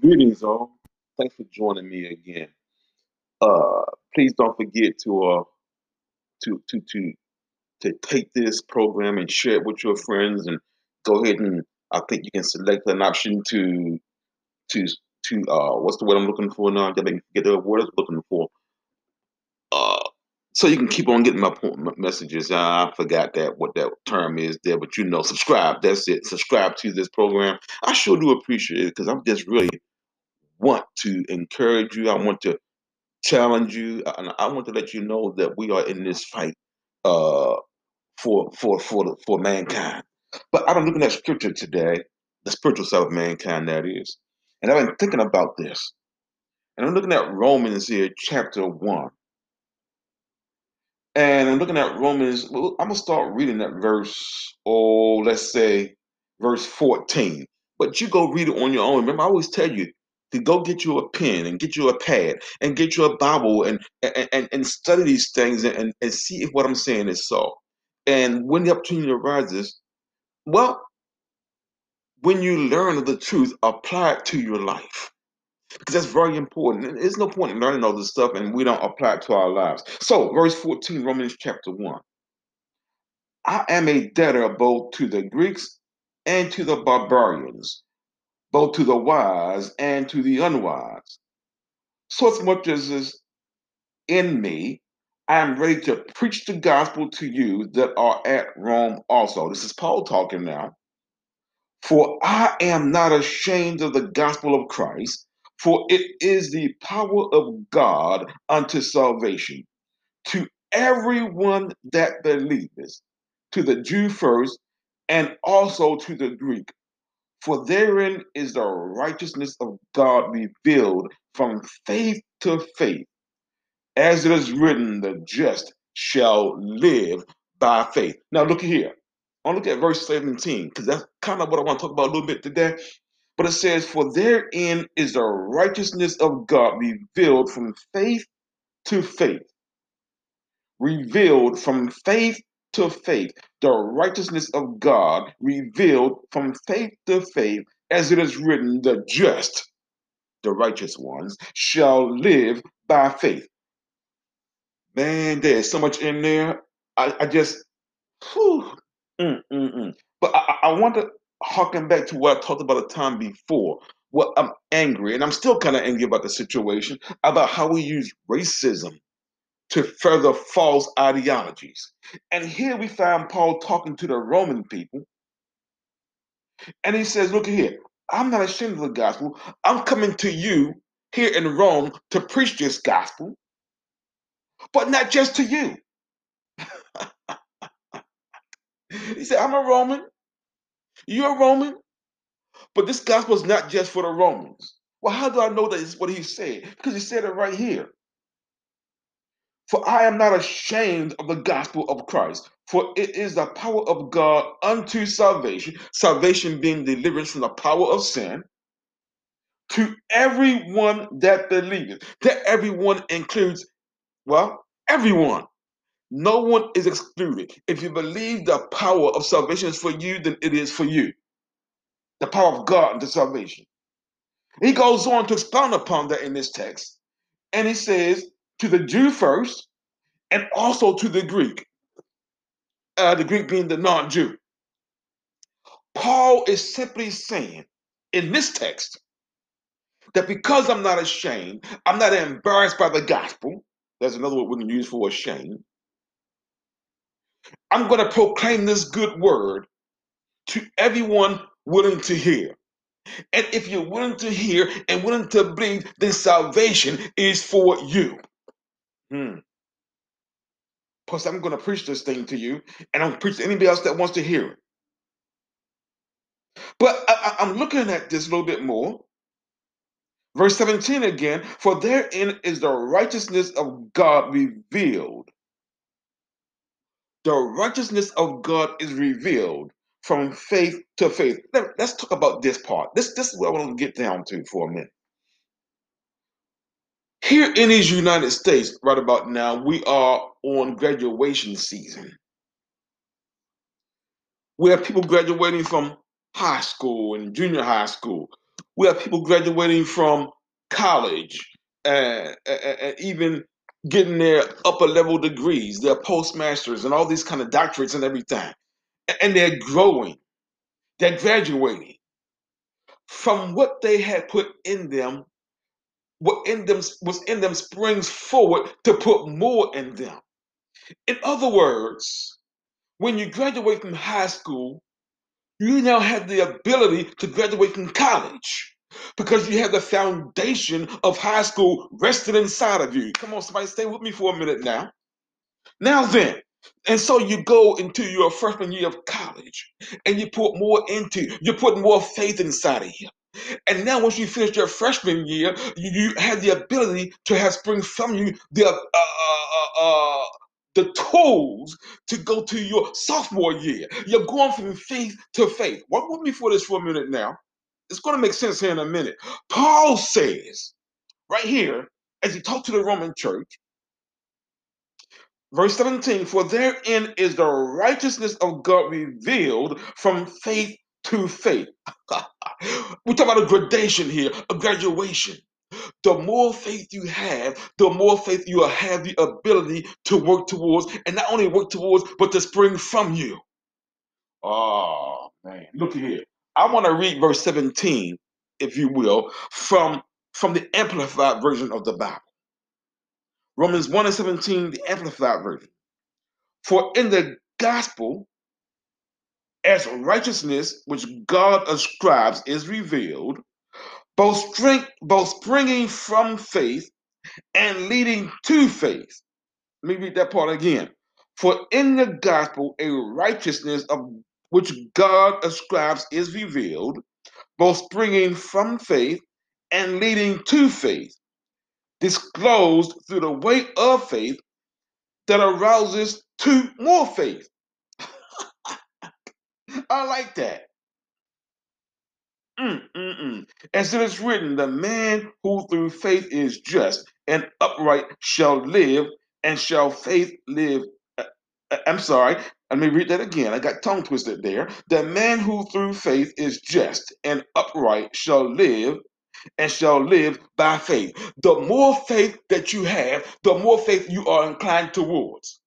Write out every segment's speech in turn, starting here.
Greetings, all. Thanks for joining me again. Uh, please don't forget to uh to to to to take this program and share it with your friends, and go ahead and I think you can select an option to to to uh what's the word I'm looking for now? I gotta get the word I'm looking for. Uh, so you can keep on getting my point messages. I forgot that what that term is there, but you know, subscribe. That's it. Subscribe to this program. I sure do appreciate it because I'm just really want to encourage you. I want to challenge you, and I want to let you know that we are in this fight uh, for for for for mankind. But I've been looking at scripture today, the spiritual side of mankind, that is, and I've been thinking about this, and I'm looking at Romans here, chapter one, and I'm looking at Romans. Well, I'm gonna start reading that verse. Oh, let's say verse 14. But you go read it on your own. Remember, I always tell you to go get you a pen and get you a pad and get you a Bible and and, and, study these things and, and see if what I'm saying is so. And when the opportunity arises, well, when you learn the truth, apply it to your life. Because that's very important. There's no point in learning all this stuff and we don't apply it to our lives. So, verse 14, Romans chapter 1. I am a debtor both to the Greeks and to the barbarians, both to the wise and to the unwise. So as much as is in me, I am ready to preach the gospel to you that are at Rome also. This is Paul talking now. For I am not ashamed of the gospel of Christ, for it is the power of God unto salvation to everyone that believeth, to the Jew first, and also to the Greek. For therein is the righteousness of God revealed from faith to faith. As it is written, the just shall live by faith. Now look here. I want to look at verse 17, because that's kind of what I want to talk about a little bit today. But it says, For therein is the righteousness of God revealed from faith to faith. Revealed from faith to faith. The righteousness of God revealed from faith to faith, as it is written, the just, the righteous ones, shall live by faith. Man, there's so much in there. I, I just, whew, mm, mm, mm. but I, I want to harken back to what I talked about a time before. Well, I'm angry, and I'm still kind of angry about the situation about how we use racism to further false ideologies. And here we find Paul talking to the Roman people, and he says, Look here, I'm not ashamed of the gospel. I'm coming to you here in Rome to preach this gospel, but not just to you. He said, I'm a Roman, you're a Roman, but this gospel is not just for the Romans. Well, how do I know that is what he said? Because he said it right here. For I am not ashamed of the gospel of Christ, for it is the power of God unto salvation, salvation being deliverance from the power of sin, to everyone that believeth. That everyone includes, well, everyone. No one is excluded. If you believe the power of salvation is for you, then it is for you. The power of God unto salvation. He goes on to expound upon that in this text. And he says, to the Jew first, and also to the Greek, uh, the Greek being the non Jew. Paul is simply saying in this text that because I'm not ashamed, I'm not embarrassed by the gospel. There's another word we can use for ashamed. I'm going to proclaim this good word to everyone willing to hear. And if you're willing to hear and willing to believe, then salvation is for you. Hmm. Plus, I'm going to preach this thing to you, and I'm going to preach to anybody else that wants to hear it. But I, I- I'm looking at this a little bit more. Verse 17 again, for therein is the righteousness of God revealed. The righteousness of God is revealed from faith to faith. Let, us talk about this part. This, this is what I want to get down to for a minute. Here in these United States, right about now, we are on graduation season. We have people graduating from high school and junior high school. We have people graduating from college and, and, and even getting their upper level degrees, their postmasters, and all these kind of doctorates and everything. And they're growing, they're graduating from what they had put in them. What in them was in them springs forward to put more in them. In other words, when you graduate from high school, you now have the ability to graduate from college because you have the foundation of high school rested inside of you. Come on, somebody stay with me for a minute now. Now then, and so you go into your freshman year of college and you put more into, you put more faith inside of you. And now, once you finish your freshman year, you, you have the ability to have spring from you the uh, uh, uh, the tools to go to your sophomore year. You're going from faith to faith. Walk with me for this for a minute now. It's going to make sense here in a minute. Paul says, right here, as he talked to the Roman church, verse 17, for therein is the righteousness of God revealed from faith to faith. we talk about a gradation here, a graduation. The more faith you have, the more faith you will have the ability to work towards, and not only work towards, but to spring from you. Oh man, look at here. I want to read verse 17, if you will, from, from the amplified version of the Bible. Romans 1 and 17, the amplified version. For in the gospel, as righteousness which God ascribes is revealed, both both springing from faith and leading to faith. Let me read that part again. For in the gospel, a righteousness of which God ascribes is revealed, both springing from faith and leading to faith, disclosed through the way of faith that arouses to more faith. I like that. Mm, mm, mm. As it is written, the man who through faith is just and upright shall live, and shall faith live. Uh, uh, I'm sorry, let me read that again. I got tongue twisted there. The man who through faith is just and upright shall live, and shall live by faith. The more faith that you have, the more faith you are inclined towards.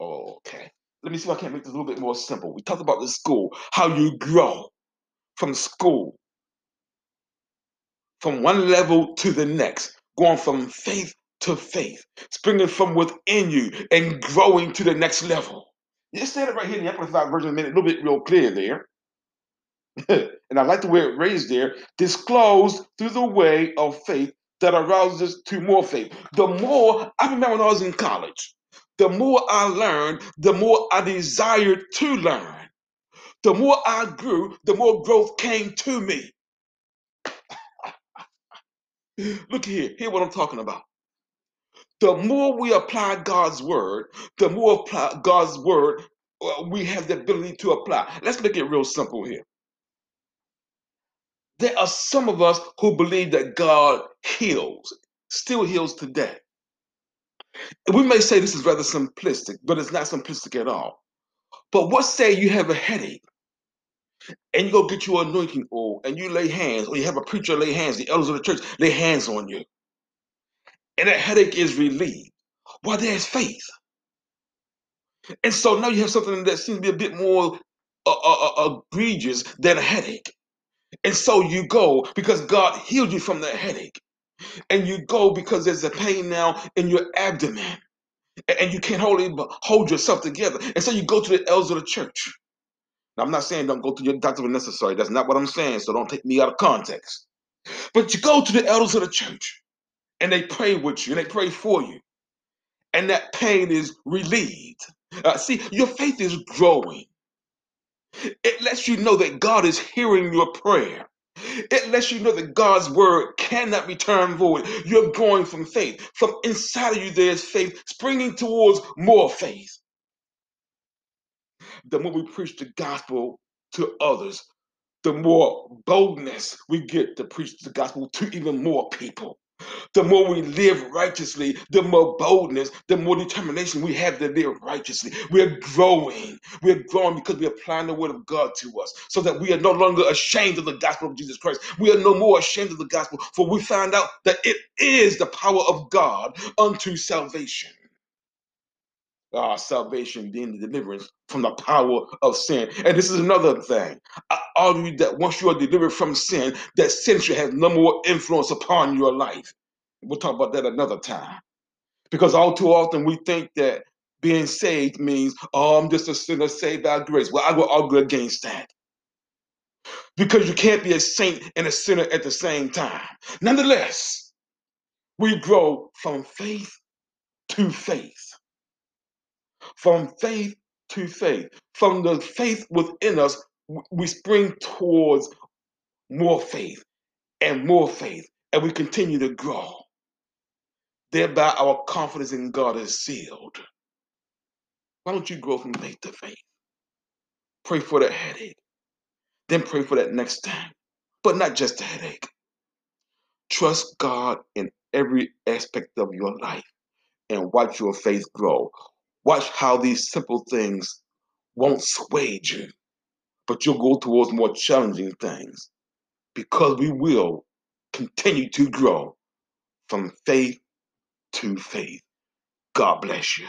Okay. Let me see if I can make this a little bit more simple. We talked about the school, how you grow from school, from one level to the next, going from faith to faith, springing from within you and growing to the next level. You said it right here in the Amplified Version, made it a little bit real clear there. and I like the way it raised there, disclosed through the way of faith that arouses to more faith. The more, I remember when I was in college, the more I learned, the more I desired to learn. The more I grew, the more growth came to me. Look here, hear what I'm talking about. The more we apply God's word, the more apply God's word uh, we have the ability to apply. Let's make it real simple here. There are some of us who believe that God heals, still heals today. We may say this is rather simplistic, but it's not simplistic at all. But what say you have a headache and you go get your anointing oil and you lay hands, or you have a preacher lay hands, the elders of the church lay hands on you, and that headache is relieved. Well, there's faith. And so now you have something that seems to be a bit more uh, uh, uh, egregious than a headache. And so you go because God healed you from that headache. And you go because there's a pain now in your abdomen. And you can't hold, hold yourself together. And so you go to the elders of the church. Now, I'm not saying don't go to your doctor when necessary. That's not what I'm saying. So don't take me out of context. But you go to the elders of the church and they pray with you and they pray for you. And that pain is relieved. Uh, see, your faith is growing. It lets you know that God is hearing your prayer. It lets you know that God's word cannot return void. You're growing from faith. From inside of you, there's faith springing towards more faith. The more we preach the gospel to others, the more boldness we get to preach the gospel to even more people. The more we live righteously, the more boldness, the more determination we have to live righteously. We're growing. We're growing because we're applying the word of God to us so that we are no longer ashamed of the gospel of Jesus Christ. We are no more ashamed of the gospel, for we find out that it is the power of God unto salvation. Our salvation being the deliverance from the power of sin. And this is another thing. Uh, I argue that once you are delivered from sin, that sin should have no more influence upon your life. We'll talk about that another time. Because all too often we think that being saved means, oh, I'm just a sinner saved by grace. Well, I will argue against that. Because you can't be a saint and a sinner at the same time. Nonetheless, we grow from faith to faith. From faith to faith. From the faith within us, we spring towards more faith and more faith, and we continue to grow. Thereby, our confidence in God is sealed. Why don't you grow from faith to faith? Pray for that headache. Then pray for that next time. But not just the headache. Trust God in every aspect of your life and watch your faith grow. Watch how these simple things won't sway you, but you'll go towards more challenging things because we will continue to grow from faith to faith. God bless you.